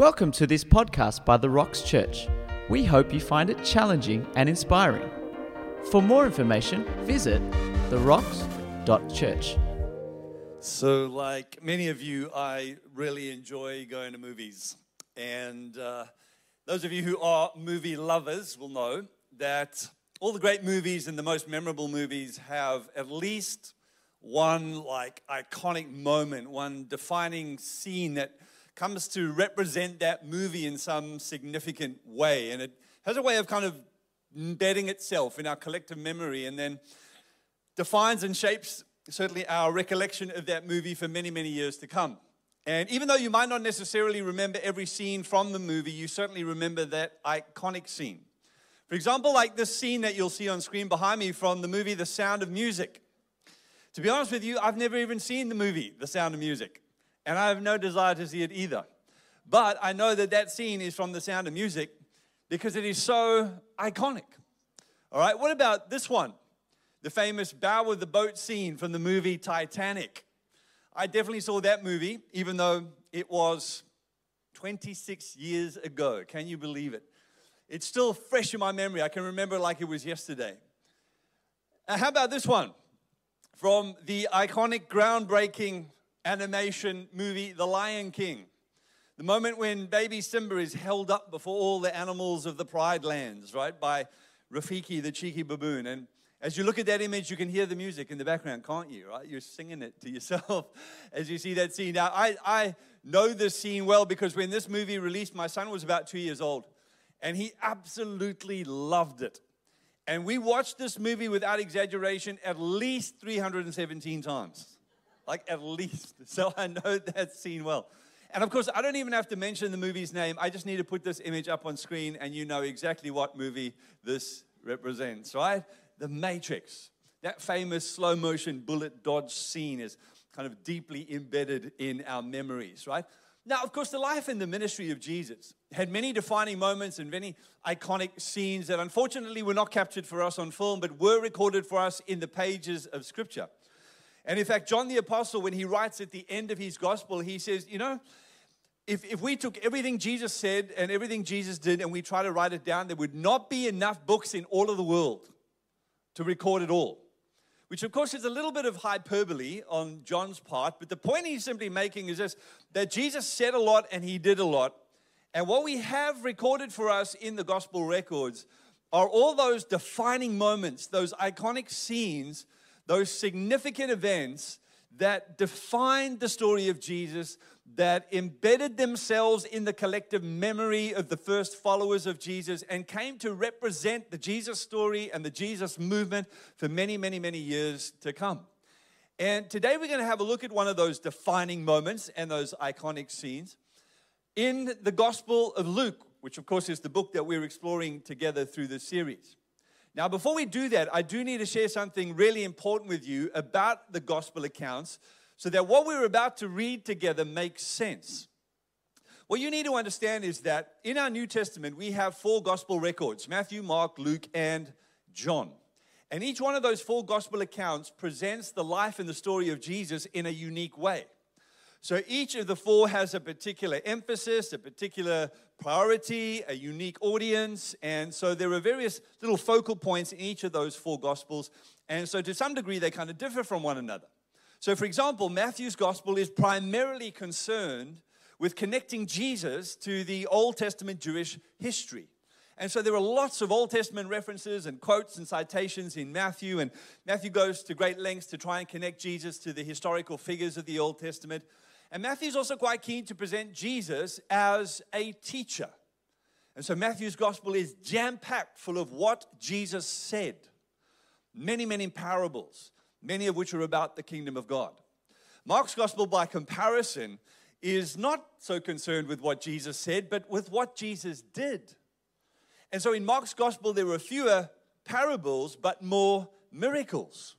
Welcome to this podcast by The Rocks Church. We hope you find it challenging and inspiring. For more information, visit therocks.church. So, like many of you, I really enjoy going to movies. And uh, those of you who are movie lovers will know that all the great movies and the most memorable movies have at least one like iconic moment, one defining scene that comes to represent that movie in some significant way. And it has a way of kind of embedding itself in our collective memory and then defines and shapes certainly our recollection of that movie for many, many years to come. And even though you might not necessarily remember every scene from the movie, you certainly remember that iconic scene. For example, like this scene that you'll see on screen behind me from the movie The Sound of Music. To be honest with you, I've never even seen the movie The Sound of Music and I have no desire to see it either. But I know that that scene is from The Sound of Music because it is so iconic. All right, what about this one? The famous bow of the boat scene from the movie Titanic. I definitely saw that movie, even though it was 26 years ago. Can you believe it? It's still fresh in my memory. I can remember like it was yesterday. Uh, how about this one? From the iconic, groundbreaking animation movie, The Lion King. The moment when baby Simba is held up before all the animals of the Pride Lands, right, by Rafiki, the cheeky baboon. And as you look at that image, you can hear the music in the background, can't you? Right? You're singing it to yourself as you see that scene. Now, I, I know this scene well because when this movie released, my son was about two years old, and he absolutely loved it. And we watched this movie without exaggeration at least 317 times like at least. So I know that scene well. And of course, I don't even have to mention the movie's name. I just need to put this image up on screen, and you know exactly what movie this represents, right? The Matrix. That famous slow motion bullet dodge scene is kind of deeply embedded in our memories, right? Now, of course, the life and the ministry of Jesus had many defining moments and many iconic scenes that unfortunately were not captured for us on film, but were recorded for us in the pages of Scripture. And in fact, John the Apostle, when he writes at the end of his gospel, he says, You know, if, if we took everything Jesus said and everything Jesus did and we try to write it down, there would not be enough books in all of the world to record it all. Which, of course, is a little bit of hyperbole on John's part, but the point he's simply making is this that Jesus said a lot and he did a lot. And what we have recorded for us in the gospel records are all those defining moments, those iconic scenes those significant events that defined the story of Jesus, that embedded themselves in the collective memory of the first followers of Jesus, and came to represent the Jesus story and the Jesus movement for many, many, many years to come. And today we're going to have a look at one of those defining moments and those iconic scenes in the Gospel of Luke, which, of course, is the book that we're exploring together through this series. Now, before we do that, I do need to share something really important with you about the gospel accounts so that what we're about to read together makes sense. What you need to understand is that in our New Testament, we have four gospel records Matthew, Mark, Luke, and John. And each one of those four gospel accounts presents the life and the story of Jesus in a unique way. So each of the four has a particular emphasis, a particular priority, a unique audience. And so there are various little focal points in each of those four gospels. And so to some degree, they kind of differ from one another. So, for example, Matthew's gospel is primarily concerned with connecting Jesus to the Old Testament Jewish history. And so there are lots of Old Testament references and quotes and citations in Matthew. And Matthew goes to great lengths to try and connect Jesus to the historical figures of the Old Testament. And Matthew's also quite keen to present Jesus as a teacher. And so Matthew's gospel is jam packed full of what Jesus said. Many, many parables, many of which are about the kingdom of God. Mark's gospel, by comparison, is not so concerned with what Jesus said, but with what Jesus did. And so in Mark's gospel, there were fewer parables, but more miracles.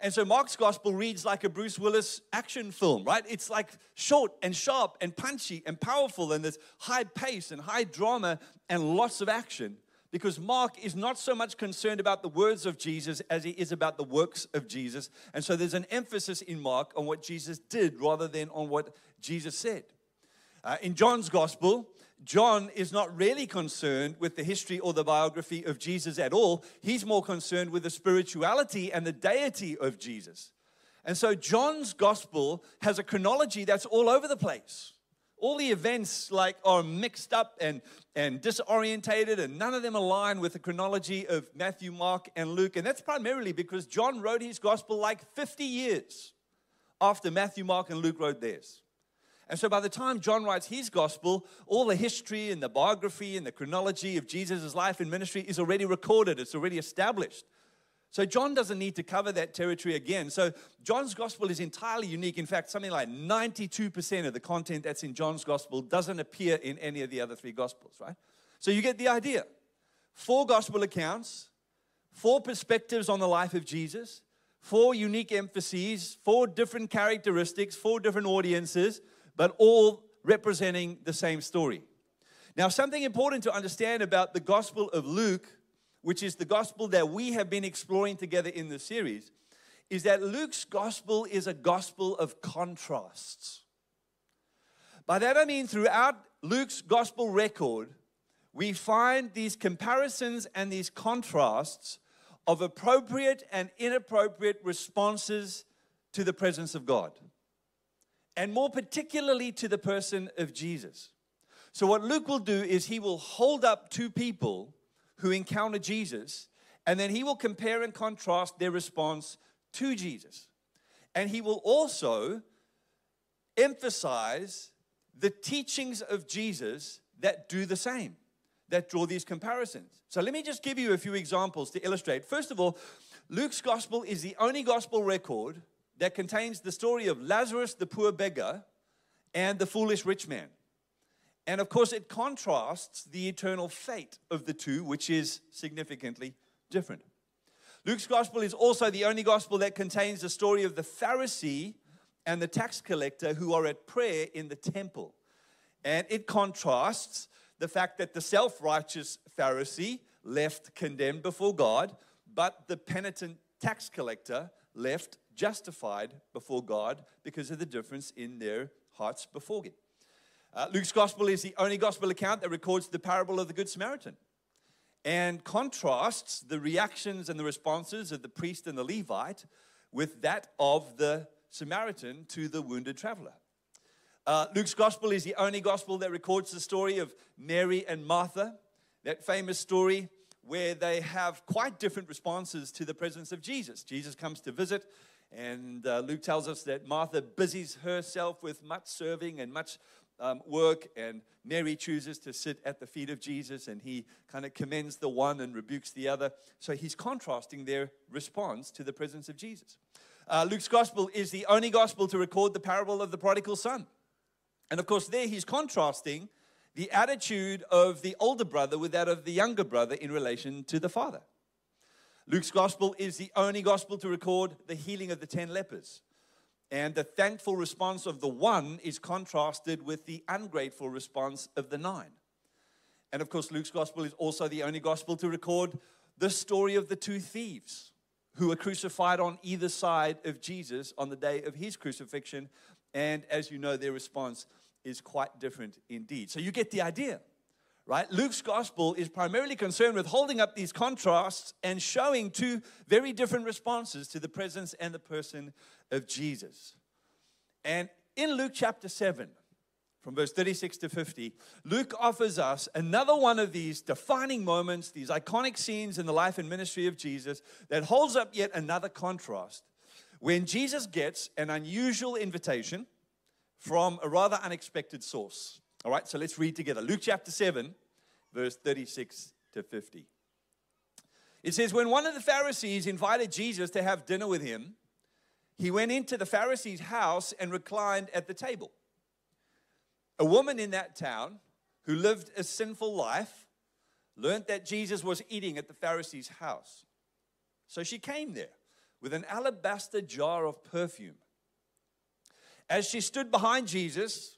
And so Mark's gospel reads like a Bruce Willis action film, right? It's like short and sharp and punchy and powerful, and there's high pace and high drama and lots of action. Because Mark is not so much concerned about the words of Jesus as he is about the works of Jesus. And so there's an emphasis in Mark on what Jesus did rather than on what Jesus said. Uh, in John's gospel, John is not really concerned with the history or the biography of Jesus at all. He's more concerned with the spirituality and the deity of Jesus. And so John's gospel has a chronology that's all over the place. All the events like are mixed up and, and disorientated, and none of them align with the chronology of Matthew, Mark, and Luke. And that's primarily because John wrote his gospel like 50 years after Matthew, Mark, and Luke wrote theirs. And so by the time John writes his gospel, all the history and the biography and the chronology of Jesus' life and ministry is already recorded, it's already established. So John doesn't need to cover that territory again. So John's gospel is entirely unique. In fact, something like 92% of the content that's in John's gospel doesn't appear in any of the other three gospels, right? So you get the idea. Four gospel accounts, four perspectives on the life of Jesus, four unique emphases, four different characteristics, four different audiences, but all representing the same story. Now, something important to understand about the gospel of Luke which is the gospel that we have been exploring together in the series, is that Luke's gospel is a gospel of contrasts. By that I mean, throughout Luke's gospel record, we find these comparisons and these contrasts of appropriate and inappropriate responses to the presence of God, and more particularly to the person of Jesus. So, what Luke will do is he will hold up two people who encounter Jesus, and then he will compare and contrast their response to Jesus. And he will also emphasize the teachings of Jesus that do the same, that draw these comparisons. So let me just give you a few examples to illustrate. First of all, Luke's gospel is the only gospel record that contains the story of Lazarus, the poor beggar, and the foolish rich man. And of course, it contrasts the eternal fate of the two, which is significantly different. Luke's gospel is also the only gospel that contains the story of the Pharisee and the tax collector who are at prayer in the temple. And it contrasts the fact that the self righteous Pharisee left condemned before God, but the penitent tax collector left justified before God because of the difference in their hearts before Him. Uh, Luke's gospel is the only gospel account that records the parable of the Good Samaritan and contrasts the reactions and the responses of the priest and the Levite with that of the Samaritan to the wounded traveler. Uh, Luke's gospel is the only gospel that records the story of Mary and Martha, that famous story where they have quite different responses to the presence of Jesus. Jesus comes to visit, and uh, Luke tells us that Martha busies herself with much serving and much um, work, and Mary chooses to sit at the feet of Jesus, and he kind of commends the one and rebukes the other. So he's contrasting their response to the presence of Jesus. Uh, Luke's gospel is the only gospel to record the parable of the prodigal son. And of course, there he's contrasting the attitude of the older brother with that of the younger brother in relation to the father. Luke's gospel is the only gospel to record the healing of the ten lepers. And the thankful response of the one is contrasted with the ungrateful response of the nine. And of course, Luke's gospel is also the only gospel to record the story of the two thieves who were crucified on either side of Jesus on the day of his crucifixion. And as you know, their response is quite different indeed. So you get the idea right? Luke's gospel is primarily concerned with holding up these contrasts and showing two very different responses to the presence and the person of Jesus. And in Luke chapter 7, from verse 36 to 50, Luke offers us another one of these defining moments, these iconic scenes in the life and ministry of Jesus that holds up yet another contrast when Jesus gets an unusual invitation from a rather unexpected source. All right, so let's read together. Luke chapter 7, verse 36 to 50. It says, When one of the Pharisees invited Jesus to have dinner with him, he went into the Pharisee's house and reclined at the table. A woman in that town who lived a sinful life learned that Jesus was eating at the Pharisee's house. So she came there with an alabaster jar of perfume. As she stood behind Jesus,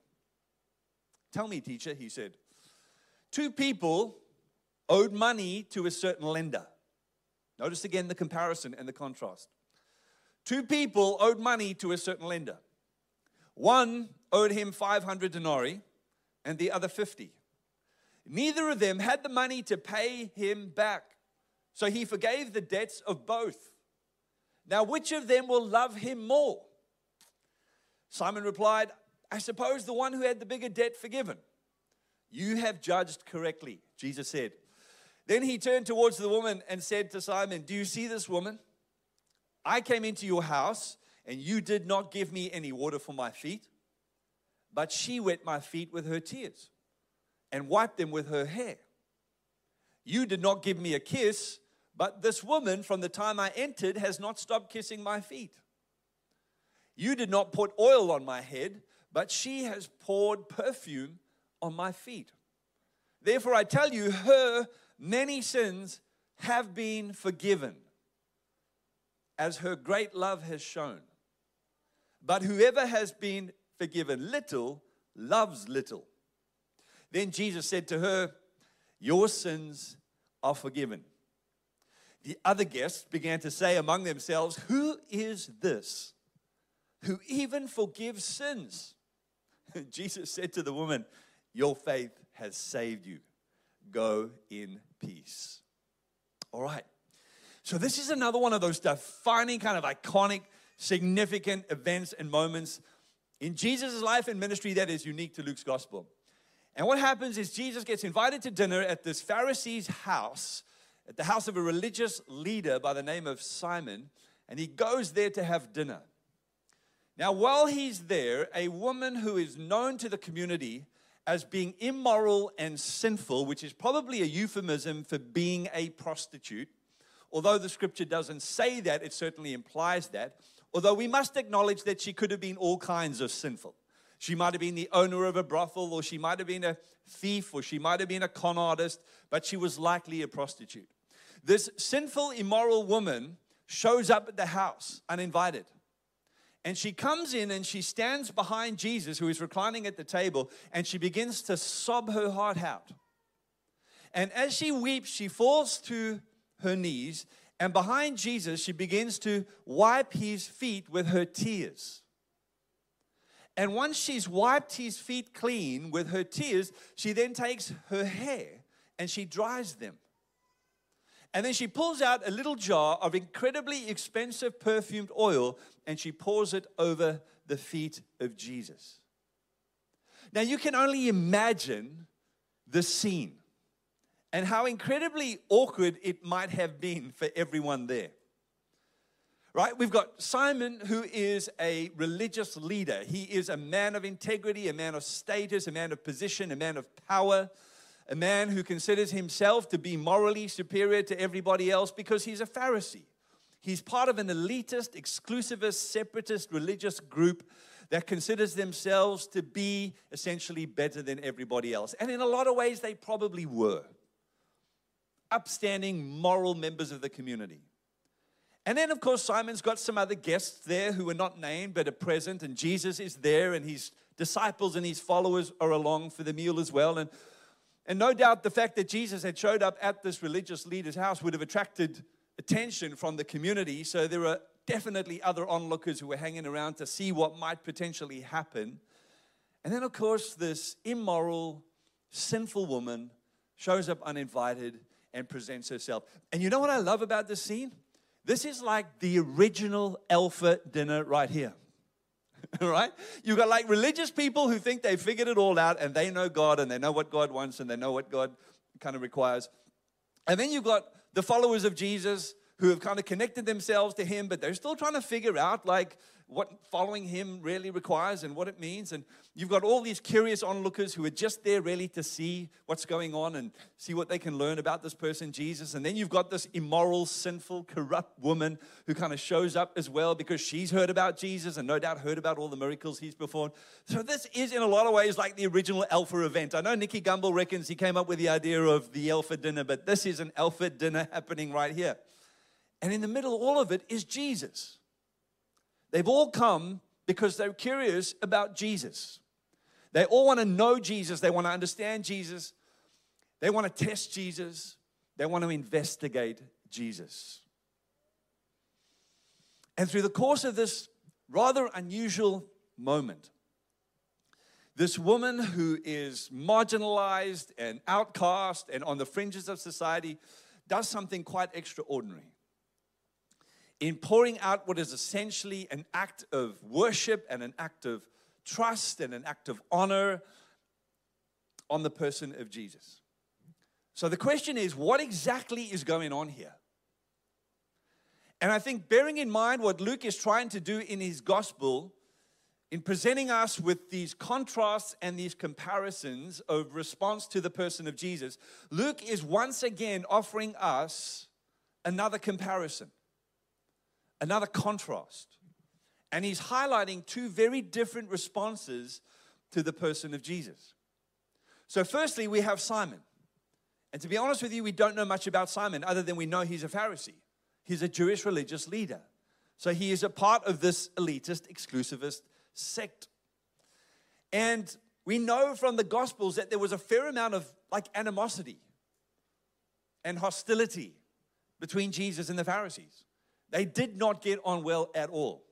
Tell me, teacher, he said. Two people owed money to a certain lender. Notice again the comparison and the contrast. Two people owed money to a certain lender. One owed him 500 denarii and the other 50. Neither of them had the money to pay him back. So he forgave the debts of both. Now, which of them will love him more? Simon replied, I suppose the one who had the bigger debt forgiven. You have judged correctly, Jesus said. Then he turned towards the woman and said to Simon, Do you see this woman? I came into your house, and you did not give me any water for my feet, but she wet my feet with her tears and wiped them with her hair. You did not give me a kiss, but this woman, from the time I entered, has not stopped kissing my feet. You did not put oil on my head, but she has poured perfume on my feet. Therefore, I tell you, her many sins have been forgiven, as her great love has shown. But whoever has been forgiven little loves little. Then Jesus said to her, Your sins are forgiven. The other guests began to say among themselves, Who is this who even forgives sins? Jesus said to the woman, Your faith has saved you. Go in peace. All right. So, this is another one of those defining, kind of iconic, significant events and moments in Jesus' life and ministry that is unique to Luke's gospel. And what happens is Jesus gets invited to dinner at this Pharisee's house, at the house of a religious leader by the name of Simon, and he goes there to have dinner. Now, while he's there, a woman who is known to the community as being immoral and sinful, which is probably a euphemism for being a prostitute, although the scripture doesn't say that, it certainly implies that. Although we must acknowledge that she could have been all kinds of sinful. She might have been the owner of a brothel, or she might have been a thief, or she might have been a con artist, but she was likely a prostitute. This sinful, immoral woman shows up at the house uninvited. And she comes in and she stands behind Jesus, who is reclining at the table, and she begins to sob her heart out. And as she weeps, she falls to her knees, and behind Jesus, she begins to wipe his feet with her tears. And once she's wiped his feet clean with her tears, she then takes her hair and she dries them. And then she pulls out a little jar of incredibly expensive perfumed oil and she pours it over the feet of Jesus. Now you can only imagine the scene and how incredibly awkward it might have been for everyone there right? We've got Simon, who is a religious leader. He is a man of integrity, a man of status, a man of position, a man of power, a man who considers himself to be morally superior to everybody else because he's a Pharisee. He's part of an elitist, exclusivist, separatist religious group that considers themselves to be essentially better than everybody else. And in a lot of ways, they probably were. Upstanding, moral members of the community. And then, of course, Simon's got some other guests there who are not named but are present, and Jesus is there, and his disciples and his followers are along for the meal as well. And, and no doubt the fact that Jesus had showed up at this religious leader's house would have attracted attention from the community. So there were definitely other onlookers who were hanging around to see what might potentially happen. And then, of course, this immoral, sinful woman shows up uninvited and presents herself. And you know what I love about this scene? This is like the original alpha dinner right here. right? You've got like religious people who think they've figured it all out and they know God and they know what God wants and they know what God kind of requires. And then you've got the followers of Jesus who have kind of connected themselves to him, but they're still trying to figure out like what following him really requires and what it means. And you've got all these curious onlookers who are just there really to see what's going on and see what they can learn about this person, Jesus. And then you've got this immoral, sinful, corrupt woman who kind of shows up as well because she's heard about Jesus and no doubt heard about all the miracles he's performed. So this is in a lot of ways like the original Alpha event. I know Nicky Gumbel reckons he came up with the idea of the Alpha dinner, but this is an Alpha dinner happening right here. And in the middle of all of it is Jesus. They've all come because they're curious about Jesus. They all want to know Jesus. They want to understand Jesus. They want to test Jesus. They want to investigate Jesus. And through the course of this rather unusual moment, this woman who is marginalized and outcast and on the fringes of society does something quite extraordinary in pouring out what is essentially an act of worship and an act of trust and an act of honor on the person of Jesus. So the question is what exactly is going on here? And I think bearing in mind what Luke is trying to do in his gospel, in presenting us with these contrasts and these comparisons of response to the person of Jesus, Luke is once again offering us another comparison another contrast. And he's highlighting two very different responses to the person of Jesus. So, firstly, we have Simon. And to be honest with you, we don't know much about Simon other than we know he's a Pharisee. He's a Jewish religious leader. So, he is a part of this elitist, exclusivist sect. And we know from the Gospels that there was a fair amount of like animosity and hostility between Jesus and the Pharisees. They did not get on well at all.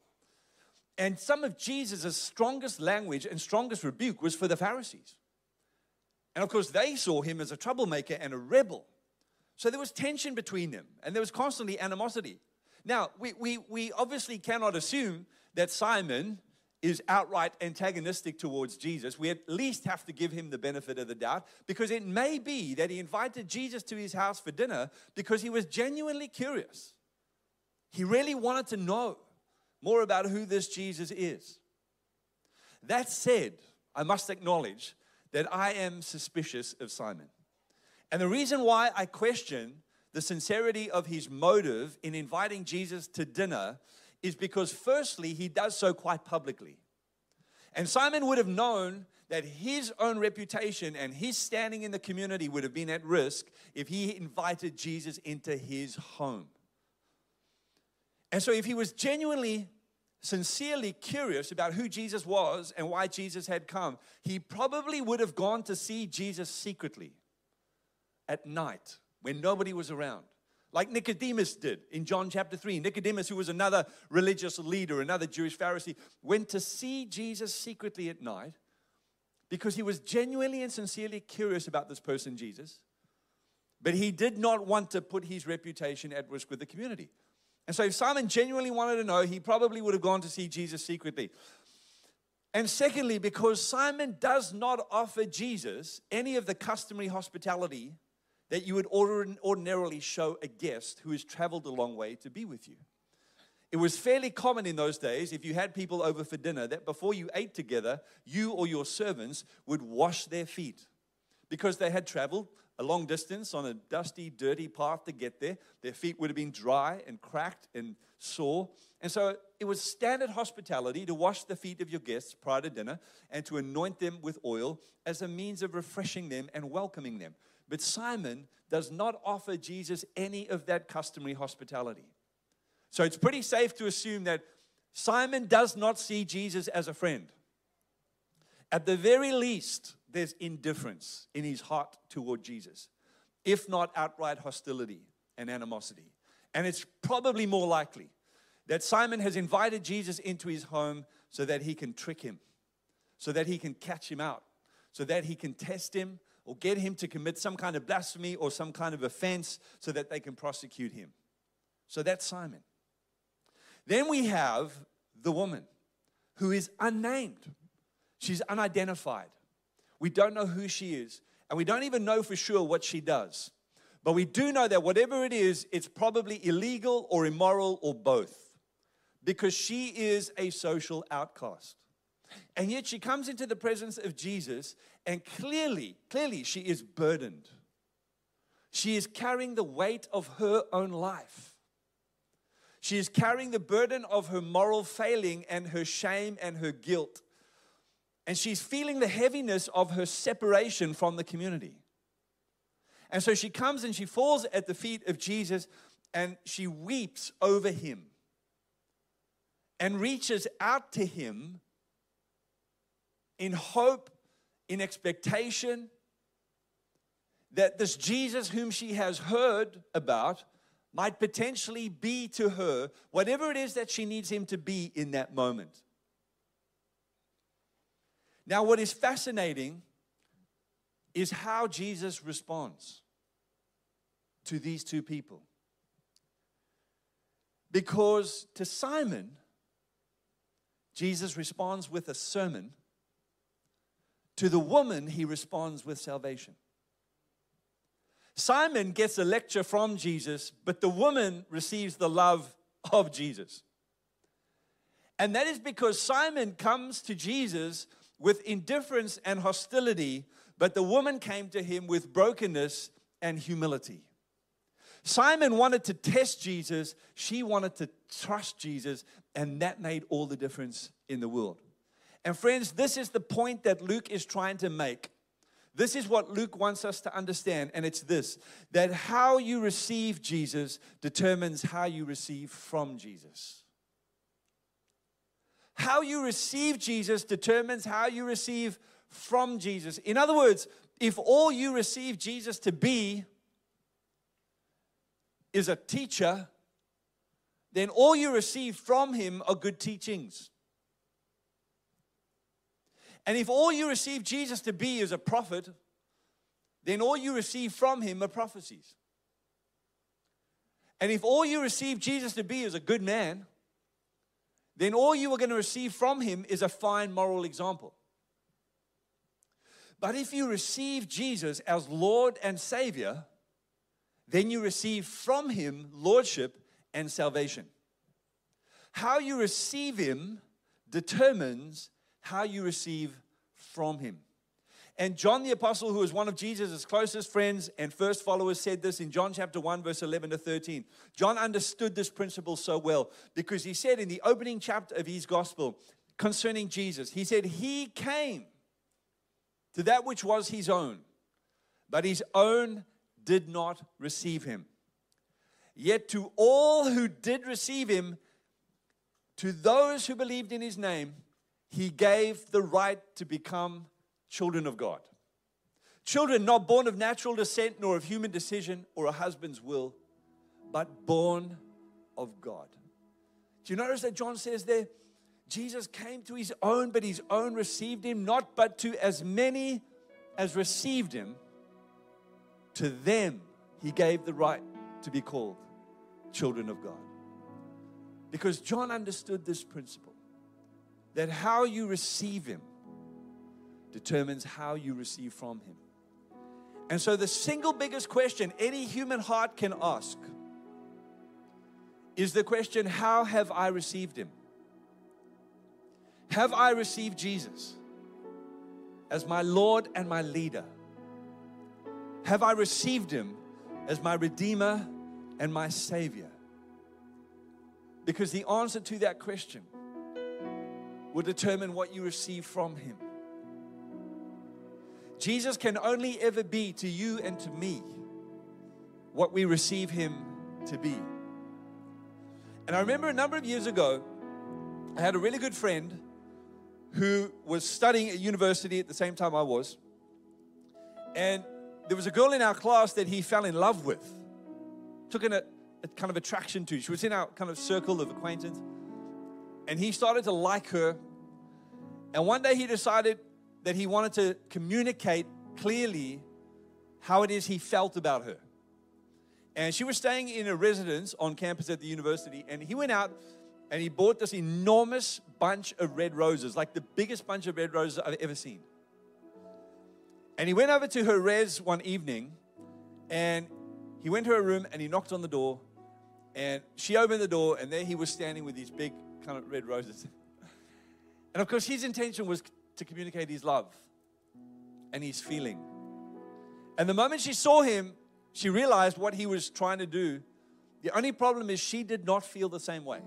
And some of Jesus' strongest language and strongest rebuke was for the Pharisees. And of course, they saw him as a troublemaker and a rebel. So there was tension between them, and there was constantly animosity. Now, we, we, we obviously cannot assume that Simon is outright antagonistic towards Jesus. We at least have to give him the benefit of the doubt because it may be that he invited Jesus to his house for dinner because he was genuinely curious. He really wanted to know more about who this Jesus is. That said, I must acknowledge that I am suspicious of Simon. And the reason why I question the sincerity of his motive in inviting Jesus to dinner is because, firstly, he does so quite publicly. And Simon would have known that his own reputation and his standing in the community would have been at risk if he invited Jesus into his home. And so, if he was genuinely, sincerely curious about who Jesus was and why Jesus had come, he probably would have gone to see Jesus secretly at night when nobody was around. Like Nicodemus did in John chapter 3. Nicodemus, who was another religious leader, another Jewish Pharisee, went to see Jesus secretly at night because he was genuinely and sincerely curious about this person, Jesus. But he did not want to put his reputation at risk with the community. And so, if Simon genuinely wanted to know, he probably would have gone to see Jesus secretly. And secondly, because Simon does not offer Jesus any of the customary hospitality that you would ordinarily show a guest who has traveled a long way to be with you. It was fairly common in those days, if you had people over for dinner, that before you ate together, you or your servants would wash their feet because they had traveled a long distance on a dusty, dirty path to get there. Their feet would have been dry and cracked and sore. And so it was standard hospitality to wash the feet of your guests prior to dinner and to anoint them with oil as a means of refreshing them and welcoming them. But Simon does not offer Jesus any of that customary hospitality. So it's pretty safe to assume that Simon does not see Jesus as a friend. At the very least, there's indifference in his heart toward Jesus, if not outright hostility and animosity. And it's probably more likely that Simon has invited Jesus into his home so that he can trick him, so that he can catch him out, so that he can test him or get him to commit some kind of blasphemy or some kind of offense so that they can prosecute him. So that's Simon. Then we have the woman who is unnamed, she's unidentified. We don't know who she is, and we don't even know for sure what she does. But we do know that whatever it is, it's probably illegal or immoral or both. because she is a social outcast. And yet she comes into the presence of Jesus, and clearly, clearly, she is burdened. She is carrying the weight of her own life. She is carrying the burden of her moral failing and her shame and her guilt. And she's feeling the heaviness of her separation from the community. And so she comes and she falls at the feet of Jesus and she weeps over him and reaches out to him in hope, in expectation that this Jesus, whom she has heard about, might potentially be to her whatever it is that she needs him to be in that moment. Now, what is fascinating is how Jesus responds to these two people. Because to Simon, Jesus responds with a sermon. To the woman, he responds with salvation. Simon gets a lecture from Jesus, but the woman receives the love of Jesus. And that is because Simon comes to Jesus with indifference and hostility, but the woman came to him with brokenness and humility. Simon wanted to test Jesus, she wanted to trust Jesus, and that made all the difference in the world. And friends, this is the point that Luke is trying to make. This is what Luke wants us to understand, and it's this that how you receive Jesus determines how you receive from Jesus. How you receive Jesus determines how you receive from Jesus. In other words, if all you receive Jesus to be is a teacher, then all you receive from him are good teachings. And if all you receive Jesus to be is a prophet, then all you receive from him are prophecies. And if all you receive Jesus to be is a good man, then all you are going to receive from him is a fine moral example. But if you receive Jesus as Lord and Savior, then you receive from him lordship and salvation. How you receive him determines how you receive from him. And John the Apostle, who was one of Jesus' closest friends and first followers, said this in John chapter 1, verse 11 to 13. John understood this principle so well because he said in the opening chapter of his gospel concerning Jesus, he said, He came to that which was his own, but his own did not receive him. Yet to all who did receive him, to those who believed in his name, he gave the right to become children of God. Children not born of natural descent, nor of human decision or a husband's will, but born of God. Do you notice that John says there? Jesus came to his own, but his own received him not, but to as many as received him, to them he gave the right to be called children of God. Because John understood this principle that how you receive Him determines how you receive from Him. And so, the single biggest question any human heart can ask is the question How have I received Him? Have I received Jesus as my Lord and my leader? Have I received Him as my Redeemer and my Savior? Because the answer to that question will determine what you receive from Him. Jesus can only ever be to you and to me what we receive Him to be. And I remember a number of years ago, I had a really good friend who was studying at university at the same time I was. And there was a girl in our class that he fell in love with, took a, a kind of attraction to. She was in our kind of circle of acquaintance. And he started to like her. And one day he decided that he wanted to communicate clearly how it is he felt about her. And she was staying in a residence on campus at the university. And he went out and he bought this enormous bunch of red roses, like the biggest bunch of red roses I've ever seen. And he went over to her res one evening and he went to her room and he knocked on the door. And she opened the door, and there he was standing with these big kind of red roses. And of course, his intention was to communicate his love and his feeling. And the moment she saw him, she realized what he was trying to do. The only problem is she did not feel the same way.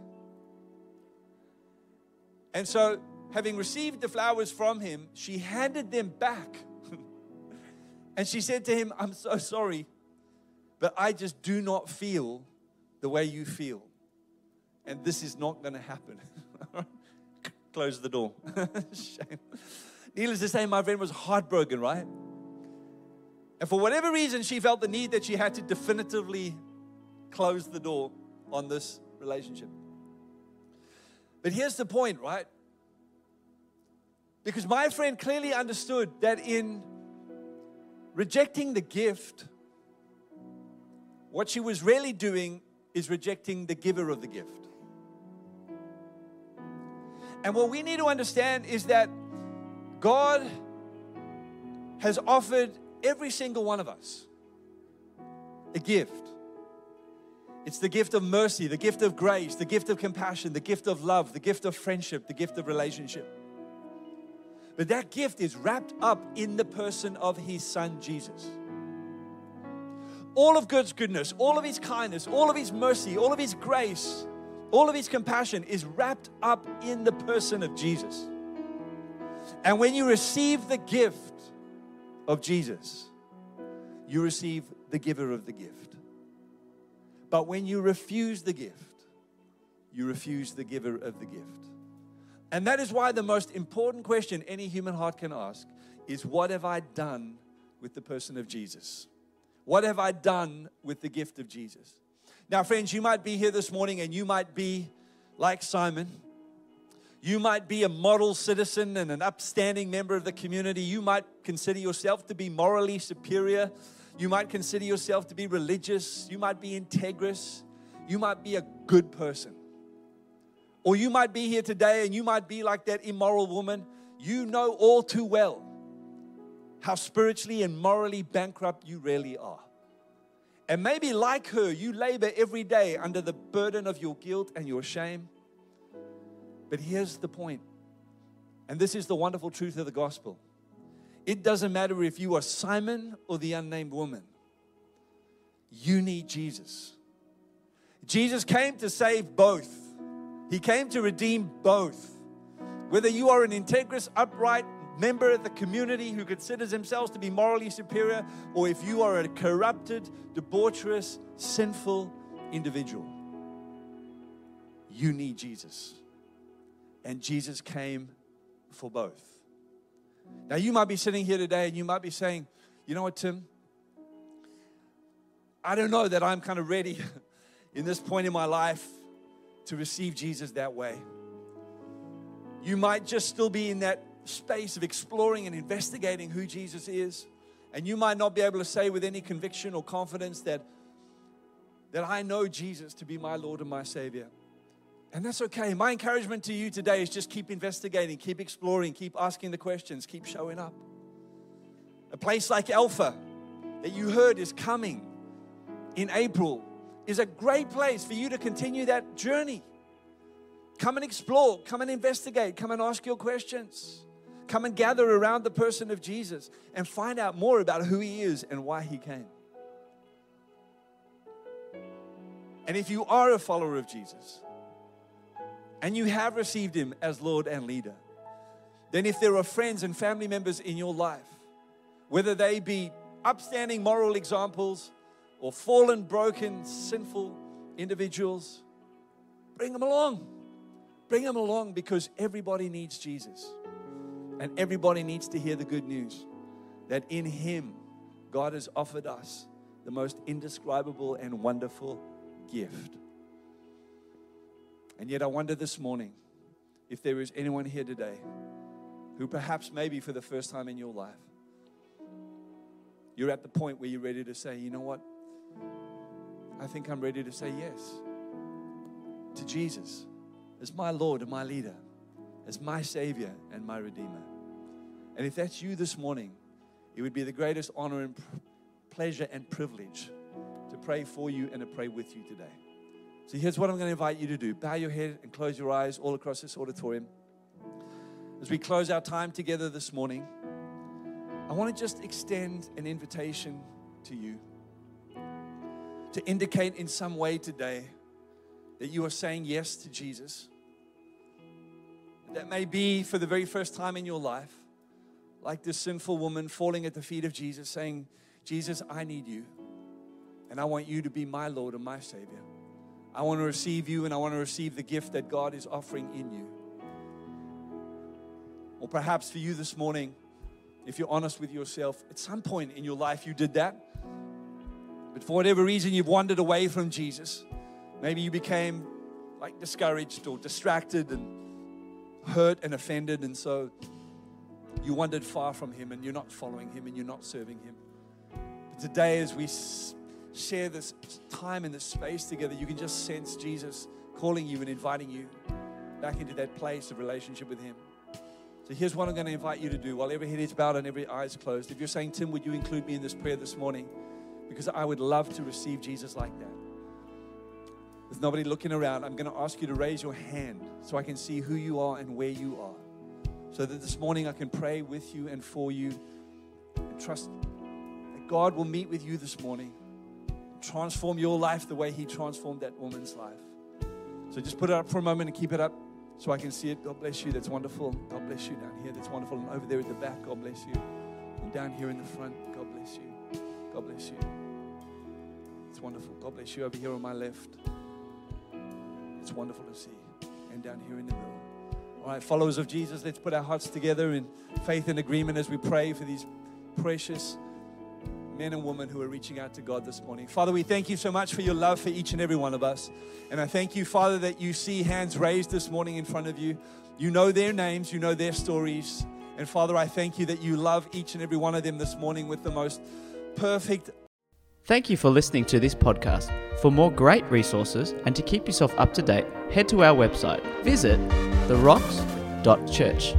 And so, having received the flowers from him, she handed them back. and she said to him, I'm so sorry, but I just do not feel the way you feel. And this is not going to happen. Close the door. Shame. Needless to say, my friend was heartbroken, right? And for whatever reason, she felt the need that she had to definitively close the door on this relationship. But here's the point, right? Because my friend clearly understood that in rejecting the gift, what she was really doing is rejecting the giver of the gift. And what we need to understand is that God has offered every single one of us a gift. It's the gift of mercy, the gift of grace, the gift of compassion, the gift of love, the gift of friendship, the gift of relationship. But that gift is wrapped up in the person of His Son, Jesus. All of God's goodness, all of His kindness, all of His mercy, all of His grace, all of His compassion is wrapped up in the person of Jesus. And when you receive the gift of Jesus, you receive the giver of the gift. But when you refuse the gift, you refuse the giver of the gift. And that is why the most important question any human heart can ask is what have I done with the person of Jesus? What have I done with the gift of Jesus? Now, friends, you might be here this morning and you might be like Simon. You might be a model citizen and an upstanding member of the community. You might consider yourself to be morally superior. You might consider yourself to be religious. You might be integrous. You might be a good person. Or you might be here today and you might be like that immoral woman. You know all too well how spiritually and morally bankrupt you really are. And maybe, like her, you labor every day under the burden of your guilt and your shame. But here's the point, and this is the wonderful truth of the gospel it doesn't matter if you are Simon or the unnamed woman, you need Jesus. Jesus came to save both. He came to redeem both. Whether you are an integrous, upright member of the community who considers themselves to be morally superior, or if you are a corrupted, debaucherous, sinful individual, you need Jesus. And Jesus came for both. Now, you might be sitting here today and you might be saying, you know what, Tim? I don't know that I'm kind of ready in this point in my life to receive Jesus that way. You might just still be in that space of exploring and investigating who Jesus is. And you might not be able to say with any conviction or confidence that, that I know Jesus to be my Lord and my Savior. And that's okay. My encouragement to you today is just keep investigating, keep exploring, keep asking the questions, keep showing up. A place like Alpha that you heard is coming in April is a great place for you to continue that journey. Come and explore, come and investigate, come and ask your questions. Come and gather around the person of Jesus and find out more about who he is and why he came. And if you are a follower of Jesus and you have received him as Lord and leader, then if there are friends and family members in your life, whether they be upstanding moral examples or fallen, broken, sinful individuals, bring them along. Bring them along because everybody needs Jesus. And everybody needs to hear the good news that in Him, God has offered us the most indescribable and wonderful gift. And yet, I wonder this morning if there is anyone here today who perhaps, maybe for the first time in your life, you're at the point where you're ready to say, you know what? I think I'm ready to say yes to Jesus as my Lord and my leader, as my Savior and my Redeemer. And if that's you this morning, it would be the greatest honor and pleasure and privilege to pray for you and to pray with you today. So here's what I'm going to invite you to do bow your head and close your eyes all across this auditorium. As we close our time together this morning, I want to just extend an invitation to you to indicate in some way today that you are saying yes to Jesus. That may be for the very first time in your life, like this sinful woman falling at the feet of Jesus, saying, Jesus, I need you. And I want you to be my Lord and my Savior. I want to receive you and I want to receive the gift that God is offering in you. Or perhaps for you this morning, if you're honest with yourself, at some point in your life you did that. But for whatever reason, you've wandered away from Jesus. Maybe you became like discouraged or distracted and hurt and offended, and so you wandered far from Him and you're not following Him and you're not serving Him. But today, as we share this time in this space together, you can just sense Jesus calling you and inviting you back into that place of relationship with Him. So here's what I'm going to invite you to do while every head is bowed and every eye is closed. If you're saying, Tim, would you include me in this prayer this morning? Because I would love to receive Jesus like that. With nobody looking around, I'm going to ask you to raise your hand so I can see who you are and where you are. So that this morning I can pray with you and for you and trust that God will meet with you this morning, transform your life the way He transformed that woman's life. So just put it up for a moment and keep it up so I can see it. God bless you. That's wonderful. God bless you down here. That's wonderful. And over there at the back, God bless you. And down here in the front, God bless you. God bless you. It's wonderful. God bless you over here on my left. It's wonderful to see. And down here in the middle. All right, followers of Jesus, let's put our hearts together in faith and agreement as we pray for these precious men and women who are reaching out to God this morning. Father, we thank you so much for your love for each and every one of us. And I thank you, Father, that you see hands raised this morning in front of you. You know their names, you know their stories. And Father, I thank you that you love each and every one of them this morning with the most perfect. Thank you for listening to this podcast. For more great resources and to keep yourself up to date, head to our website. Visit therocks.church.